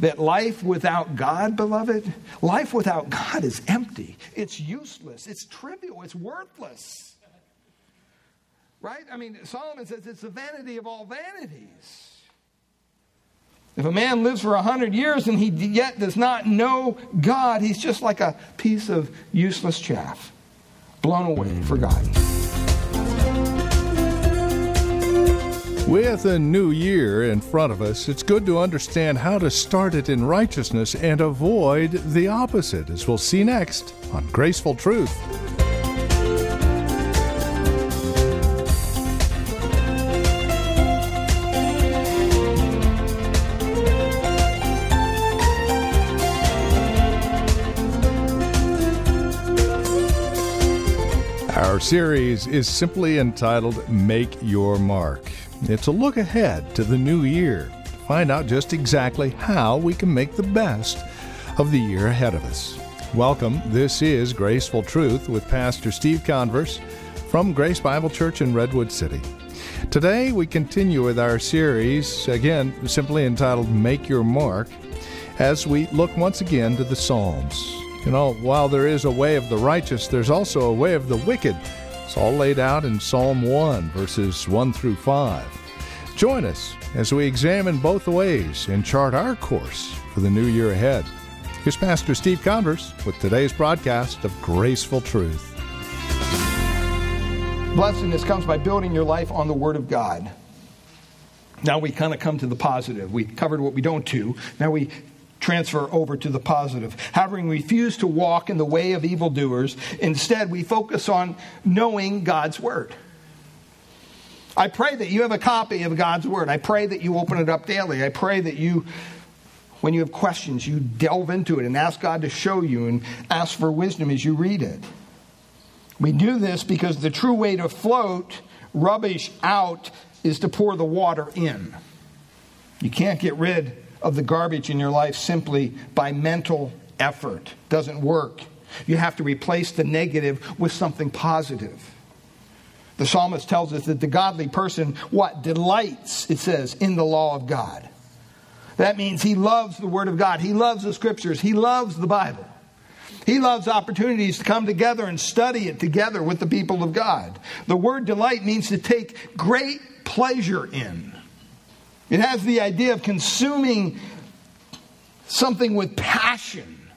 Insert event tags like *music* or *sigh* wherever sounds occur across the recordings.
that life without God, beloved, life without God is empty. It's useless. It's trivial. It's worthless. Right? I mean, Solomon says it's the vanity of all vanities. If a man lives for a hundred years and he yet does not know God, he's just like a piece of useless chaff, blown away, forgotten. Mm. With a new year in front of us, it's good to understand how to start it in righteousness and avoid the opposite, as we'll see next on Graceful Truth. Our series is simply entitled Make Your Mark. It's a look ahead to the new year find out just exactly how we can make the best of the year ahead of us. Welcome. This is Graceful Truth with Pastor Steve Converse from Grace Bible Church in Redwood City. Today we continue with our series, again, simply entitled Make Your Mark, as we look once again to the Psalms. You know, while there is a way of the righteous, there's also a way of the wicked. It's all laid out in Psalm 1, verses 1 through 5. Join us as we examine both ways and chart our course for the new year ahead. Here's Pastor Steve Converse with today's broadcast of Graceful Truth. Blessedness comes by building your life on the Word of God. Now we kind of come to the positive. We covered what we don't do. Now we transfer over to the positive. Having refused to walk in the way of evildoers, instead we focus on knowing God's Word. I pray that you have a copy of God's Word. I pray that you open it up daily. I pray that you, when you have questions, you delve into it and ask God to show you and ask for wisdom as you read it. We do this because the true way to float rubbish out is to pour the water in. You can't get rid of the garbage in your life simply by mental effort. Doesn't work. You have to replace the negative with something positive. The psalmist tells us that the godly person, what? Delights, it says, in the law of God. That means he loves the Word of God. He loves the Scriptures. He loves the Bible. He loves opportunities to come together and study it together with the people of God. The word delight means to take great pleasure in. It has the idea of consuming something with passion,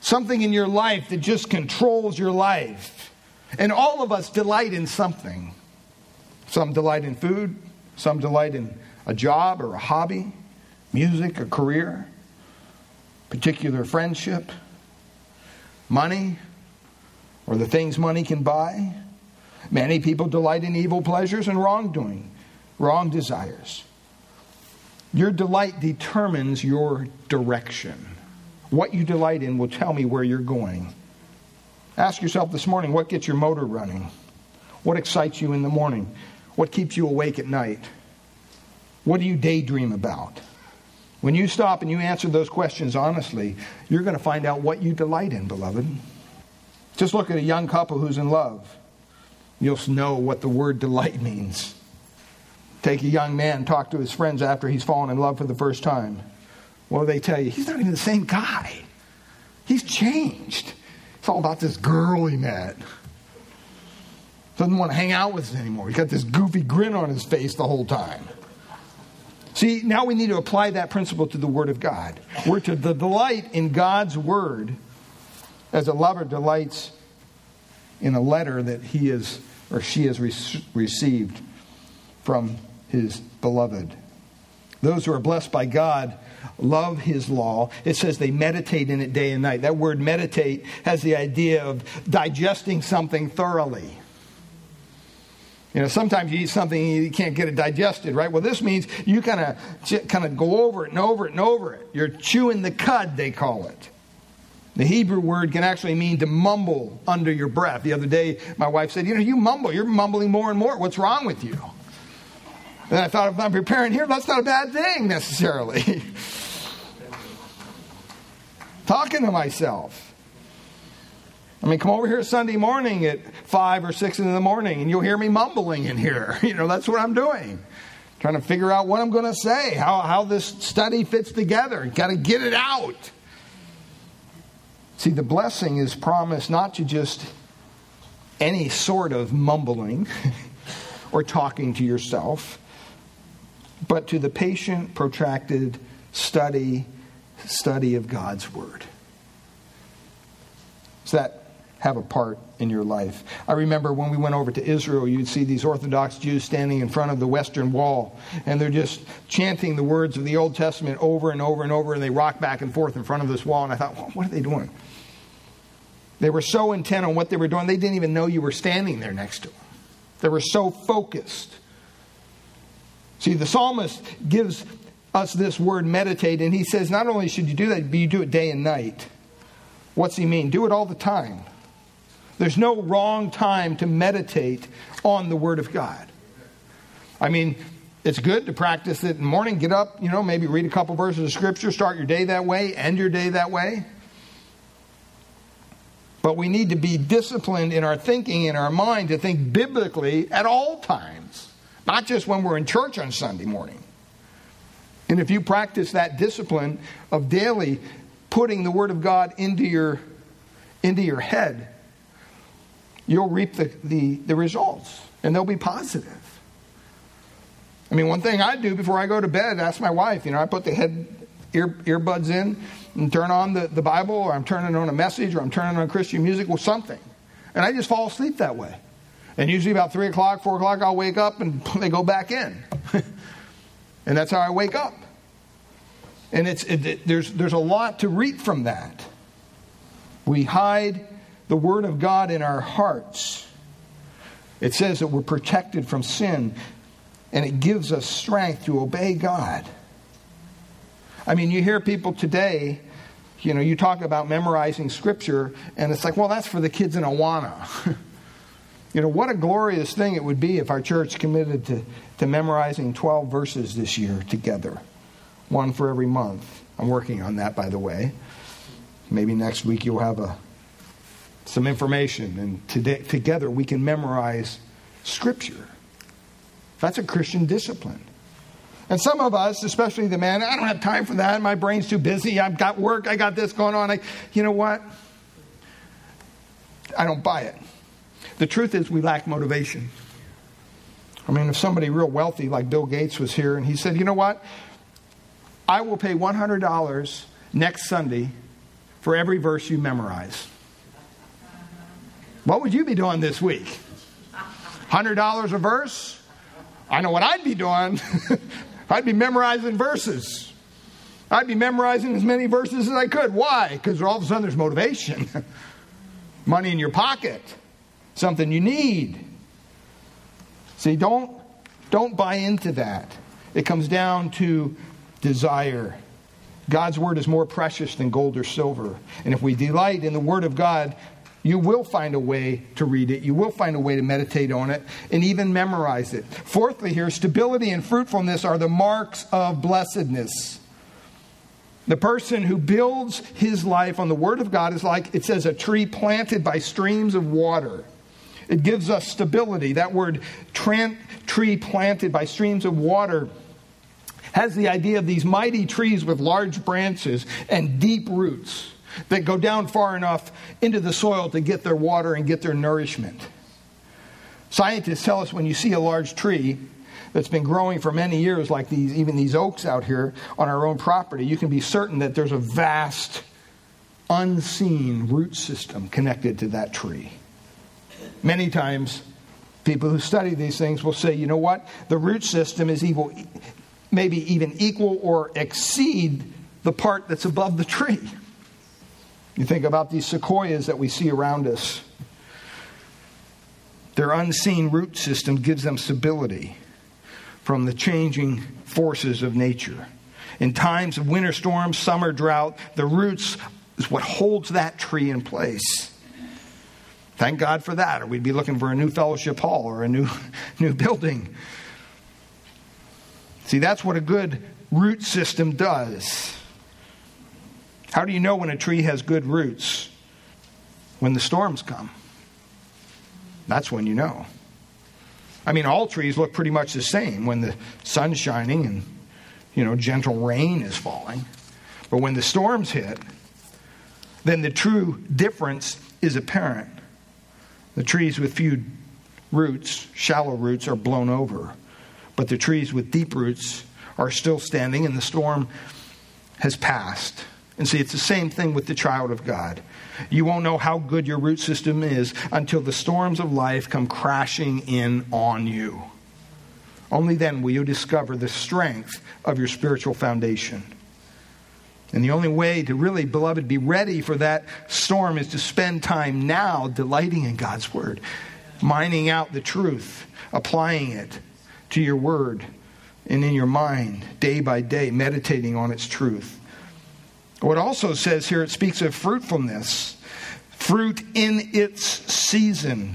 something in your life that just controls your life. And all of us delight in something. Some delight in food, some delight in a job or a hobby, music, a career, particular friendship, money, or the things money can buy. Many people delight in evil pleasures and wrongdoing, wrong desires. Your delight determines your direction. What you delight in will tell me where you're going. Ask yourself this morning what gets your motor running? What excites you in the morning? What keeps you awake at night? What do you daydream about? When you stop and you answer those questions honestly, you're going to find out what you delight in, beloved. Just look at a young couple who's in love. You'll know what the word delight *laughs* means. Take a young man, talk to his friends after he's fallen in love for the first time. What do they tell you? He's not even the same guy. He's changed. It's all about this girl he met. Doesn't want to hang out with us anymore. He's got this goofy grin on his face the whole time. See, now we need to apply that principle to the Word of God. We're to delight in God's Word as a lover delights in a letter that he is or she has re- received from his beloved. Those who are blessed by God love his law. It says they meditate in it day and night. That word meditate has the idea of digesting something thoroughly. You know, sometimes you eat something and you can't get it digested, right? Well, this means you kind of kind of go over it and over it and over it. You're chewing the cud, they call it. The Hebrew word can actually mean to mumble under your breath. The other day, my wife said, You know, you mumble. You're mumbling more and more. What's wrong with you? And I thought, if I'm preparing here, that's not a bad thing necessarily. *laughs* Talking to myself. I mean, come over here Sunday morning at 5 or 6 in the morning and you'll hear me mumbling in here. *laughs* You know, that's what I'm doing. trying to figure out what I'm going to say, how, how this study fits together. Got to get it out. See, the blessing is promised not to just any sort of mumbling *laughs* or talking to yourself, but to the patient, protracted study, study of God's Word. Does that have a part in your life? I remember when we went over to Israel, you'd see these Orthodox Jews standing in front of the Western Wall, and they're just chanting the words of the Old Testament over and over and over, and they rock back and forth in front of this wall. And I thought, what are they doing? They were so intent on what they were doing, they didn't even know you were standing there next to them. They were so focused. See, the psalmist gives us this word meditate, and he says not only should you do that, but you do it day and night. What's he mean? Do it all the time. There's no wrong time to meditate on the Word of God. I mean, it's good to practice it in the morning, get up, you know, maybe read a couple verses of Scripture, start your day that way, end your day that way. But we need to be disciplined in our thinking, in our mind, to think biblically at all times, not just when we're in church on Sunday morning. And if you practice that discipline of daily putting the Word of God into your, into your head, you'll reap the, the, the results, and they'll be positive. I mean, one thing I do before I go to bed, ask my wife, you know, I put the head ear, earbuds in and turn on the, the Bible, or I'm turning on a message, or I'm turning on Christian music or something. And I just fall asleep that way. And usually about 3 o'clock, 4 o'clock, I'll wake up and *laughs* they go back in. *laughs* and that's how I wake up. And it's, it, it, there's, there's a lot to reap from that. We hide the Word of God in our hearts. It says that we're protected from sin, and it gives us strength to obey God. I mean, you hear people today, you know, you talk about memorizing Scripture, and it's like, well, that's for the kids in Awana. *laughs* you know, what a glorious thing it would be if our church committed to, to memorizing 12 verses this year together, one for every month. I'm working on that, by the way. Maybe next week you'll have a some information, and today, together we can memorize Scripture. That's a Christian discipline. And some of us, especially the man, I don't have time for that. My brain's too busy. I've got work. I got this going on. I, you know what? I don't buy it. The truth is, we lack motivation. I mean, if somebody real wealthy like Bill Gates was here and he said, you know what? I will pay $100 next Sunday for every verse you memorize. What would you be doing this week? $100 a verse? I know what I'd be doing. *laughs* I'd be memorizing verses. I'd be memorizing as many verses as I could. Why? Because all of a sudden there's motivation. *laughs* Money in your pocket. Something you need. See, don't, don't buy into that. It comes down to desire. God's word is more precious than gold or silver. And if we delight in the word of God, you will find a way to read it. You will find a way to meditate on it and even memorize it. Fourthly, here, stability and fruitfulness are the marks of blessedness. The person who builds his life on the Word of God is like, it says, a tree planted by streams of water. It gives us stability. That word, tree planted by streams of water, has the idea of these mighty trees with large branches and deep roots that go down far enough into the soil to get their water and get their nourishment. Scientists tell us when you see a large tree that's been growing for many years, like these, even these oaks out here on our own property, you can be certain that there's a vast, unseen root system connected to that tree. Many times, people who study these things will say, you know what? The root system is evil, maybe even equal or exceed the part that's above the tree. You think about these sequoias that we see around us. Their unseen root system gives them stability from the changing forces of nature. In times of winter storms, summer drought, the roots is what holds that tree in place. Thank God for that, or we'd be looking for a new fellowship hall or a new, *laughs* new building. See, that's what a good root system does. How do you know when a tree has good roots? When the storms come. That's when you know. I mean, all trees look pretty much the same when the sun's shining and, you know, gentle rain is falling. But when the storms hit, then the true difference is apparent. The trees with few roots, shallow roots, are blown over, but the trees with deep roots are still standing, and the storm has passed. And see, it's the same thing with the child of God. You won't know how good your root system is until the storms of life come crashing in on you. Only then will you discover the strength of your spiritual foundation. And the only way to really, beloved, be ready for that storm is to spend time now delighting in God's Word, mining out the truth, applying it to your Word and in your mind day by day, meditating on its truth. What also says here, it speaks of fruitfulness, fruit in its season.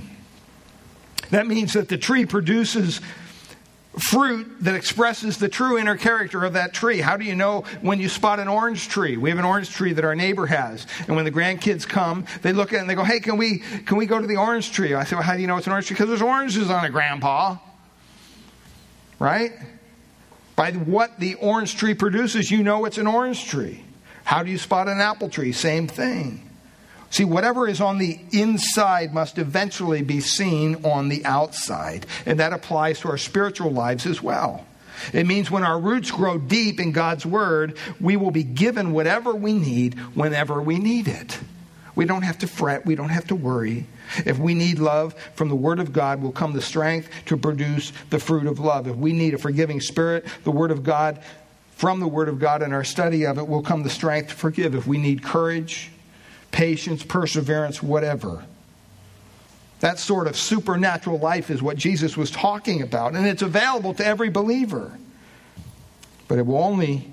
That means that the tree produces fruit that expresses the true inner character of that tree. How do you know when you spot an orange tree? We have an orange tree that our neighbor has. And when the grandkids come, they look at it and they go, Hey, can we, can we go to the orange tree? I say, Well, how do you know it's an orange tree? Because there's oranges on it, Grandpa. Right? By what the orange tree produces, you know it's an orange tree. How do you spot an apple tree? Same thing. See, whatever is on the inside must eventually be seen on the outside. And that applies to our spiritual lives as well. It means when our roots grow deep in God's Word, we will be given whatever we need whenever we need it. We don't have to fret, we don't have to worry. If we need love from the Word of God, will come the strength to produce the fruit of love. If we need a forgiving spirit, the Word of God, from the Word of God and our study of it, will come the strength to forgive. If we need courage, patience, perseverance, whatever. That sort of supernatural life is what Jesus was talking about, and it's available to every believer. But it will only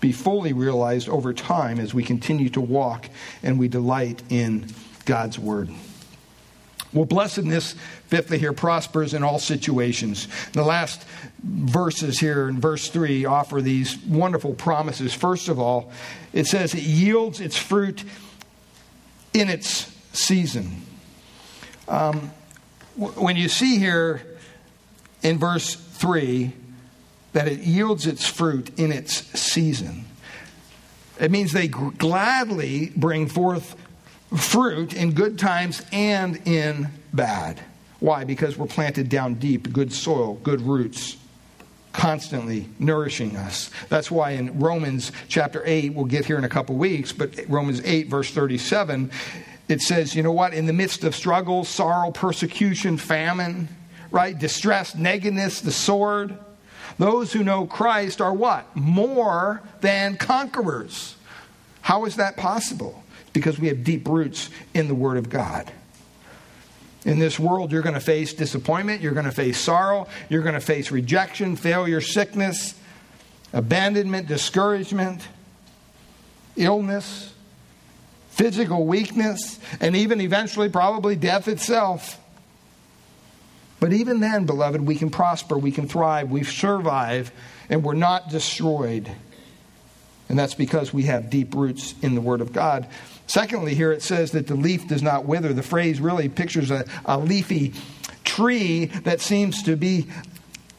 be fully realized over time as we continue to walk and we delight in God's Word. Well, blessedness, fifthly, here prospers in all situations. The last verses here in verse 3 offer these wonderful promises. First of all, it says it yields its fruit in its season. Um, when you see here in verse 3 that it yields its fruit in its season, it means they gladly bring forth fruit in good times and in bad. Why? Because we're planted down deep, good soil, good roots, constantly nourishing us. That's why in Romans chapter 8, we'll get here in a couple weeks, but Romans 8, verse 37, it says, you know what? In the midst of struggle, sorrow, persecution, famine, right? Distress, nakedness, the sword, those who know Christ are what? More than conquerors. How is that possible? because we have deep roots in the Word of God. In this world, you're going to face disappointment, you're going to face sorrow, you're going to face rejection, failure, sickness, abandonment, discouragement, illness, physical weakness, and even eventually, probably death itself. But even then, beloved, we can prosper, we can thrive, we survive, and we're not destroyed. And that's because we have deep roots in the Word of God. Secondly, here it says that the leaf does not wither. The phrase really pictures a, a leafy tree that seems to be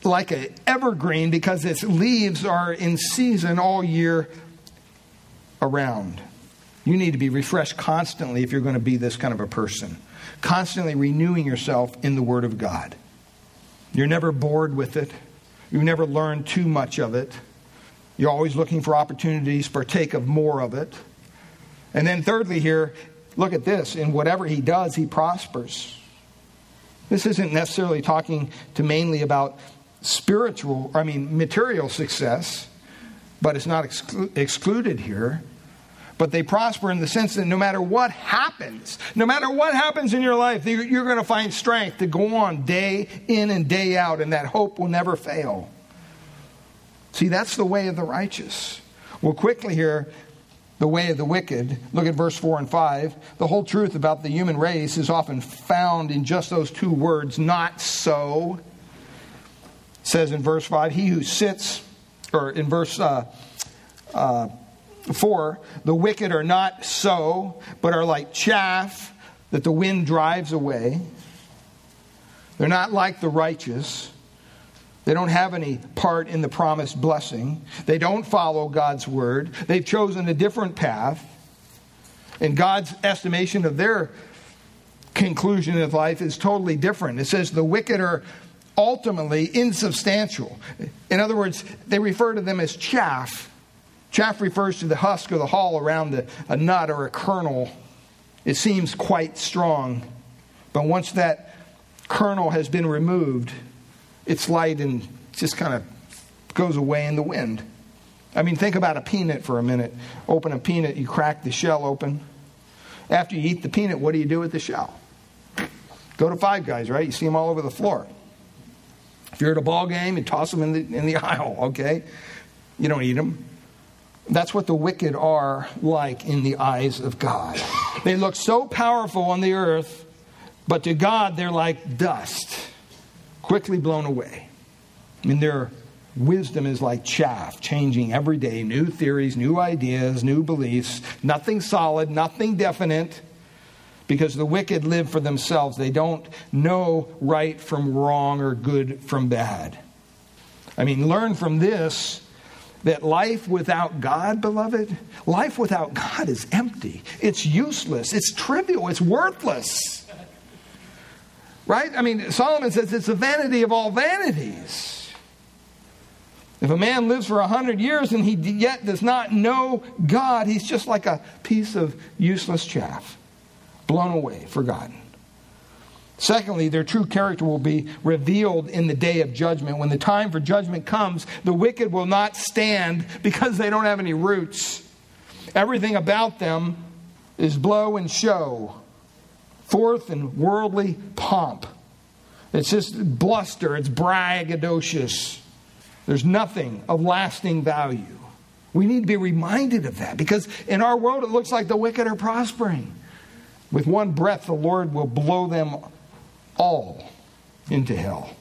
like an evergreen because its leaves are in season all year around. You need to be refreshed constantly if you're going to be this kind of a person. Constantly renewing yourself in the Word of God. You're never bored with it, you never learn too much of it. You're always looking for opportunities to partake of more of it. And then, thirdly, here, look at this. In whatever he does, he prospers. This isn't necessarily talking to mainly about spiritual, I mean, material success, but it's not exclu- excluded here. But they prosper in the sense that no matter what happens, no matter what happens in your life, you're going to find strength to go on day in and day out, and that hope will never fail. See, that's the way of the righteous. Well, quickly here, the way of the wicked. Look at verse 4 and 5. The whole truth about the human race is often found in just those two words, not so. It says in verse 5, he who sits, or in verse uh, uh, 4, the wicked are not so, but are like chaff that the wind drives away. They're not like the righteous. They don't have any part in the promised blessing. They don't follow God's word. They've chosen a different path. And God's estimation of their conclusion of life is totally different. It says the wicked are ultimately insubstantial. In other words, they refer to them as chaff. Chaff refers to the husk or the hull around a nut or a kernel. It seems quite strong, but once that kernel has been removed, it's light and just kind of goes away in the wind. I mean, think about a peanut for a minute. Open a peanut, you crack the shell open. After you eat the peanut, what do you do with the shell? Go to Five Guys, right? You see them all over the floor. If you're at a ball game, you toss them in the, in the *laughs* aisle, okay? You don't eat them. That's what the wicked are like in the eyes of God. They look so powerful on the earth, but to God, they're like dust, quickly blown away. I mean, their wisdom is like chaff, changing every day new theories, new ideas, new beliefs, nothing solid, nothing definite because the wicked live for themselves. They don't know right from wrong or good from bad. I mean, learn from this that life without God, beloved, life without God is empty. It's useless. It's trivial. It's worthless. Right? I mean, Solomon says it's the vanity of all vanities. If a man lives for a hundred years and he yet does not know God, he's just like a piece of useless chaff blown away, forgotten. Secondly, their true character will be revealed in the day of judgment. When the time for judgment comes, the wicked will not stand because they don't have any roots. Everything about them is blow and show, forth and worldly pomp. It's just bluster, it's braggadocious. There's nothing of lasting value. We need to be reminded of that because in our world it looks like the wicked are prospering. With one breath, the Lord will blow them all into hell.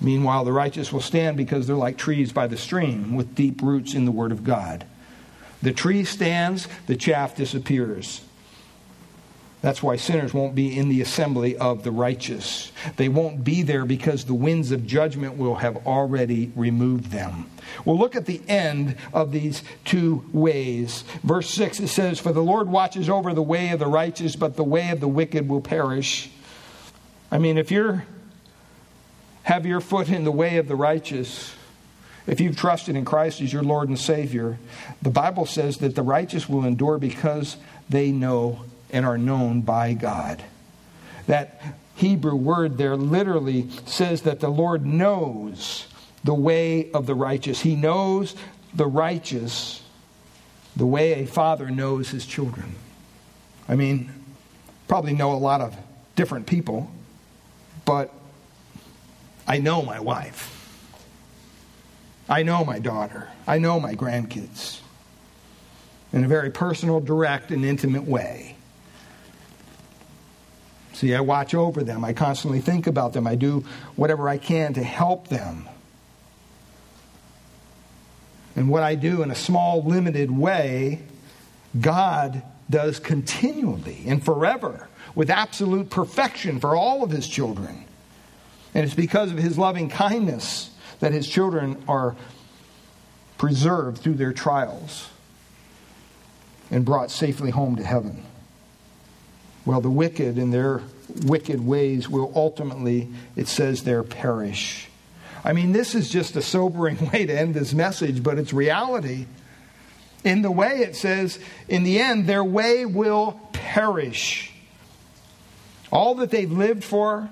Meanwhile, the righteous will stand because they're like trees by the stream with deep roots in the Word of God. The tree stands, the chaff disappears. That's why sinners won't be in the assembly of the righteous. They won't be there because the winds of judgment will have already removed them. Well, look at the end of these two ways. Verse 6 it says, For the Lord watches over the way of the righteous, but the way of the wicked will perish. I mean, if you're have your foot in the way of the righteous, if you've trusted in Christ as your Lord and Savior, the Bible says that the righteous will endure because they know and are known by God. That Hebrew word there literally says that the Lord knows the way of the righteous. He knows the righteous the way a father knows his children. I mean, probably know a lot of different people, but I know my wife. I know my daughter. I know my grandkids in a very personal, direct, and intimate way. See, I watch over them. I constantly think about them. I do whatever I can to help them. And what I do in a small, limited way, God does continually and forever with absolute perfection for all of his children. And it's because of his loving kindness that his children are preserved through their trials and brought safely home to heaven. Well, the wicked in their wicked ways will ultimately, it says there, perish. I mean, this is just a sobering *laughs* way to end this message, but it's reality. In the way, it says, in the end, their way will perish. All that they've lived for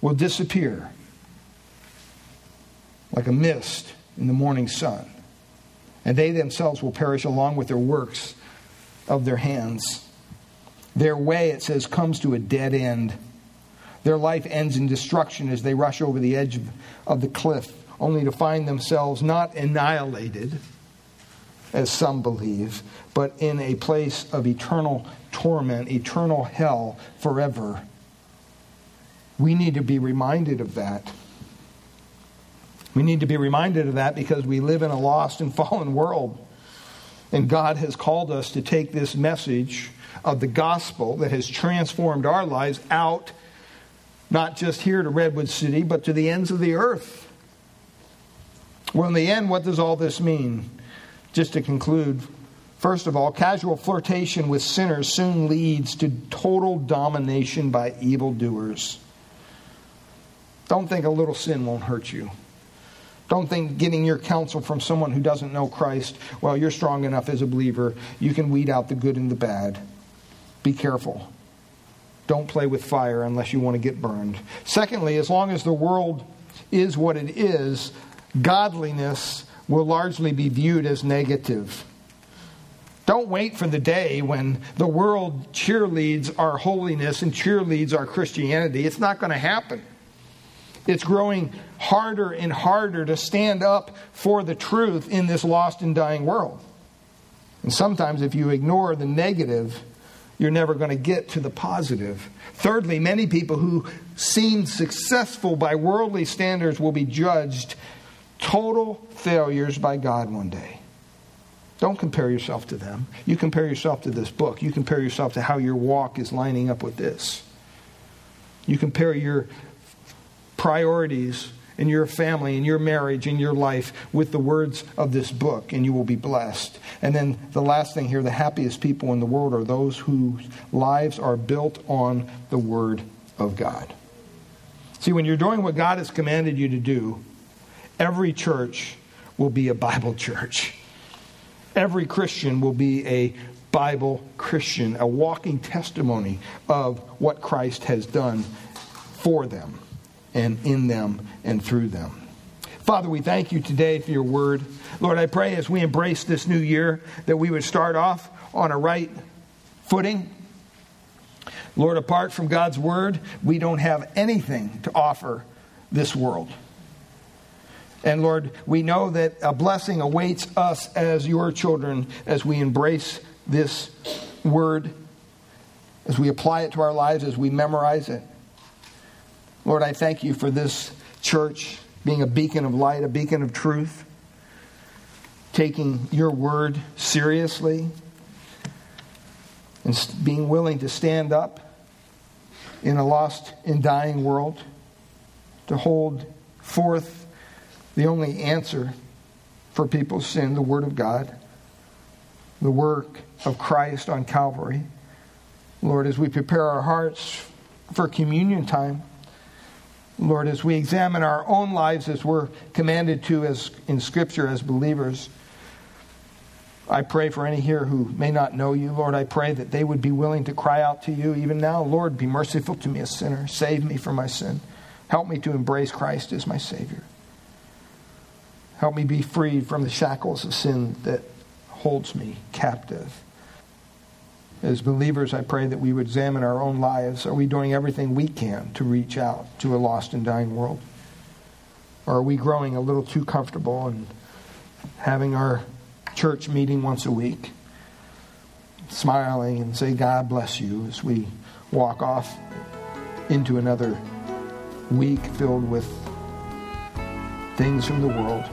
will disappear like a mist in the morning sun. And they themselves will perish along with their works of their hands. Their way, it says, comes to a dead end. Their life ends in destruction as they rush over the edge of, the cliff, only to find themselves not annihilated, as some believe, but in a place of eternal torment, eternal hell forever. We need to be reminded of that. We need to be reminded of that because we live in a lost and fallen world. And God has called us to take this message of the gospel that has transformed our lives out not just here to Redwood City, but to the ends of the earth. Well, in the end, what does all this mean? Just to conclude, first of all, casual flirtation with sinners soon leads to total domination by evildoers. Don't think a little sin won't hurt you. Don't think getting your counsel from someone who doesn't know Christ, well, you're strong enough as a believer. You can weed out the good and the bad. Be careful. Don't play with fire unless you want to get burned. Secondly, as long as the world is what it is, godliness will largely be viewed as negative. Don't wait for the day when the world cheerleads our holiness and cheerleads our Christianity. It's not going to happen. It's growing harder and harder to stand up for the truth in this lost and dying world. And sometimes, if you ignore the negative, you're never going to get to the positive. Thirdly, many people who seem successful by worldly standards will be judged total failures by God one day. Don't compare yourself to them. You compare yourself to this book. You compare yourself to how your walk is lining up with this. You compare your priorities in your family, in your marriage, in your life with the words of this book, and you will be blessed. And then the last thing here the happiest people in the world are those whose lives are built on the Word of God. See, when you're doing what God has commanded you to do, every church will be a Bible church. Every Christian will be a Bible Christian, a walking testimony of what Christ has done for them and in them and through them. Father, we thank you today for your word. Lord, I pray as we embrace this new year that we would start off on a right footing. Lord, apart from God's word, we don't have anything to offer this world. And Lord, we know that a blessing awaits us as your children as we embrace this word, as we apply it to our lives, as we memorize it. Lord, I thank you for this church being a beacon of light, a beacon of truth, taking your word seriously, and being willing to stand up in a lost and dying world, to hold forth the only answer for people's sin, the Word of God, the work of Christ on Calvary. Lord, as we prepare our hearts for communion time, Lord, as we examine our own lives as we're commanded to as in Scripture as believers, I pray for any here who may not know you. Lord, I pray that they would be willing to cry out to you even now. Lord, be merciful to me, a sinner. Save me from my sin. Help me to embrace Christ as my Savior. Help me be freed from the shackles of sin that holds me captive. As believers, I pray that we would examine our own lives. Are we doing everything we can to reach out to a lost and dying world? Or are we growing a little too comfortable and having our church meeting once a week, smiling and say, God bless you, as we walk off into another week filled with things from the world?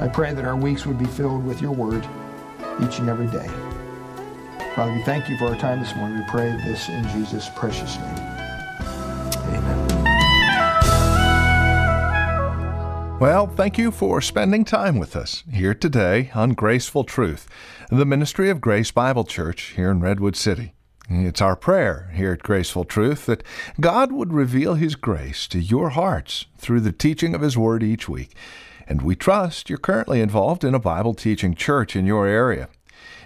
I pray that our weeks would be filled with your word each and every day. Father, we thank you for our time this morning. We pray this in Jesus' precious name. Amen. Well, thank you for spending time with us here today on Graceful Truth, the ministry of Grace Bible Church here in Redwood City. It's our prayer here at Graceful Truth that God would reveal His grace to your hearts through the teaching of His Word each week. And we trust you're currently involved in a Bible teaching church in your area.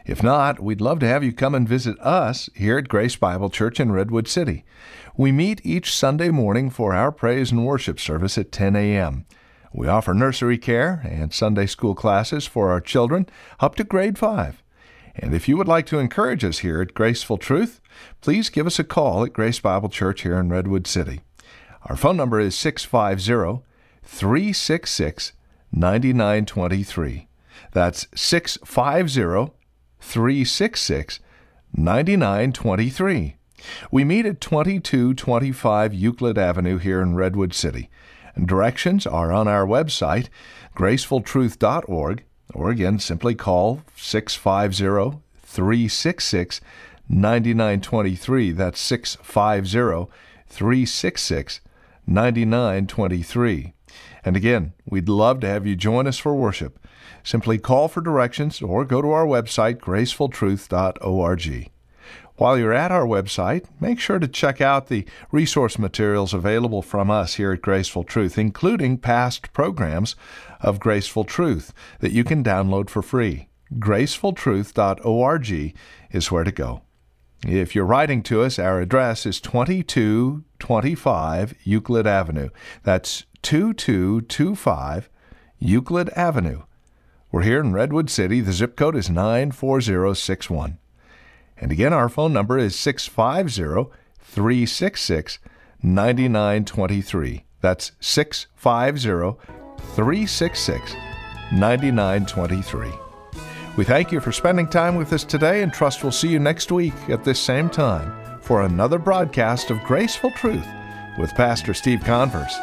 If not, we'd love to have you come and visit us here at Grace Bible Church in Redwood City. We meet each Sunday morning for our praise and worship service at 10 a.m. We offer nursery care and Sunday school classes for our children up to grade 5. And if you would like to encourage us here at Graceful Truth, please give us a call at Grace Bible Church here in Redwood City. Our phone number is 650 366 9923. That's 650 366 9923. We meet at 2225 Euclid Avenue here in Redwood City. Directions are on our website, gracefultruth.org, or again, simply call 650 366 9923. That's 650 366 9923. And again, we'd love to have you join us for worship. Simply call for directions or go to our website, gracefultruth.org. While you're at our website, make sure to check out the resource materials available from us here at Graceful Truth, including past programs of Graceful Truth that you can download for free. gracefultruth.org is where to go. If you're writing to us, our address is 2225 Euclid Avenue. That's 2225 Euclid Avenue. We're here in Redwood City. The zip code is 94061. And again, our phone number is 650 366 9923. That's 650 366 9923. We thank you for spending time with us today and trust we'll see you next week at this same time for another broadcast of Graceful Truth with Pastor Steve Converse.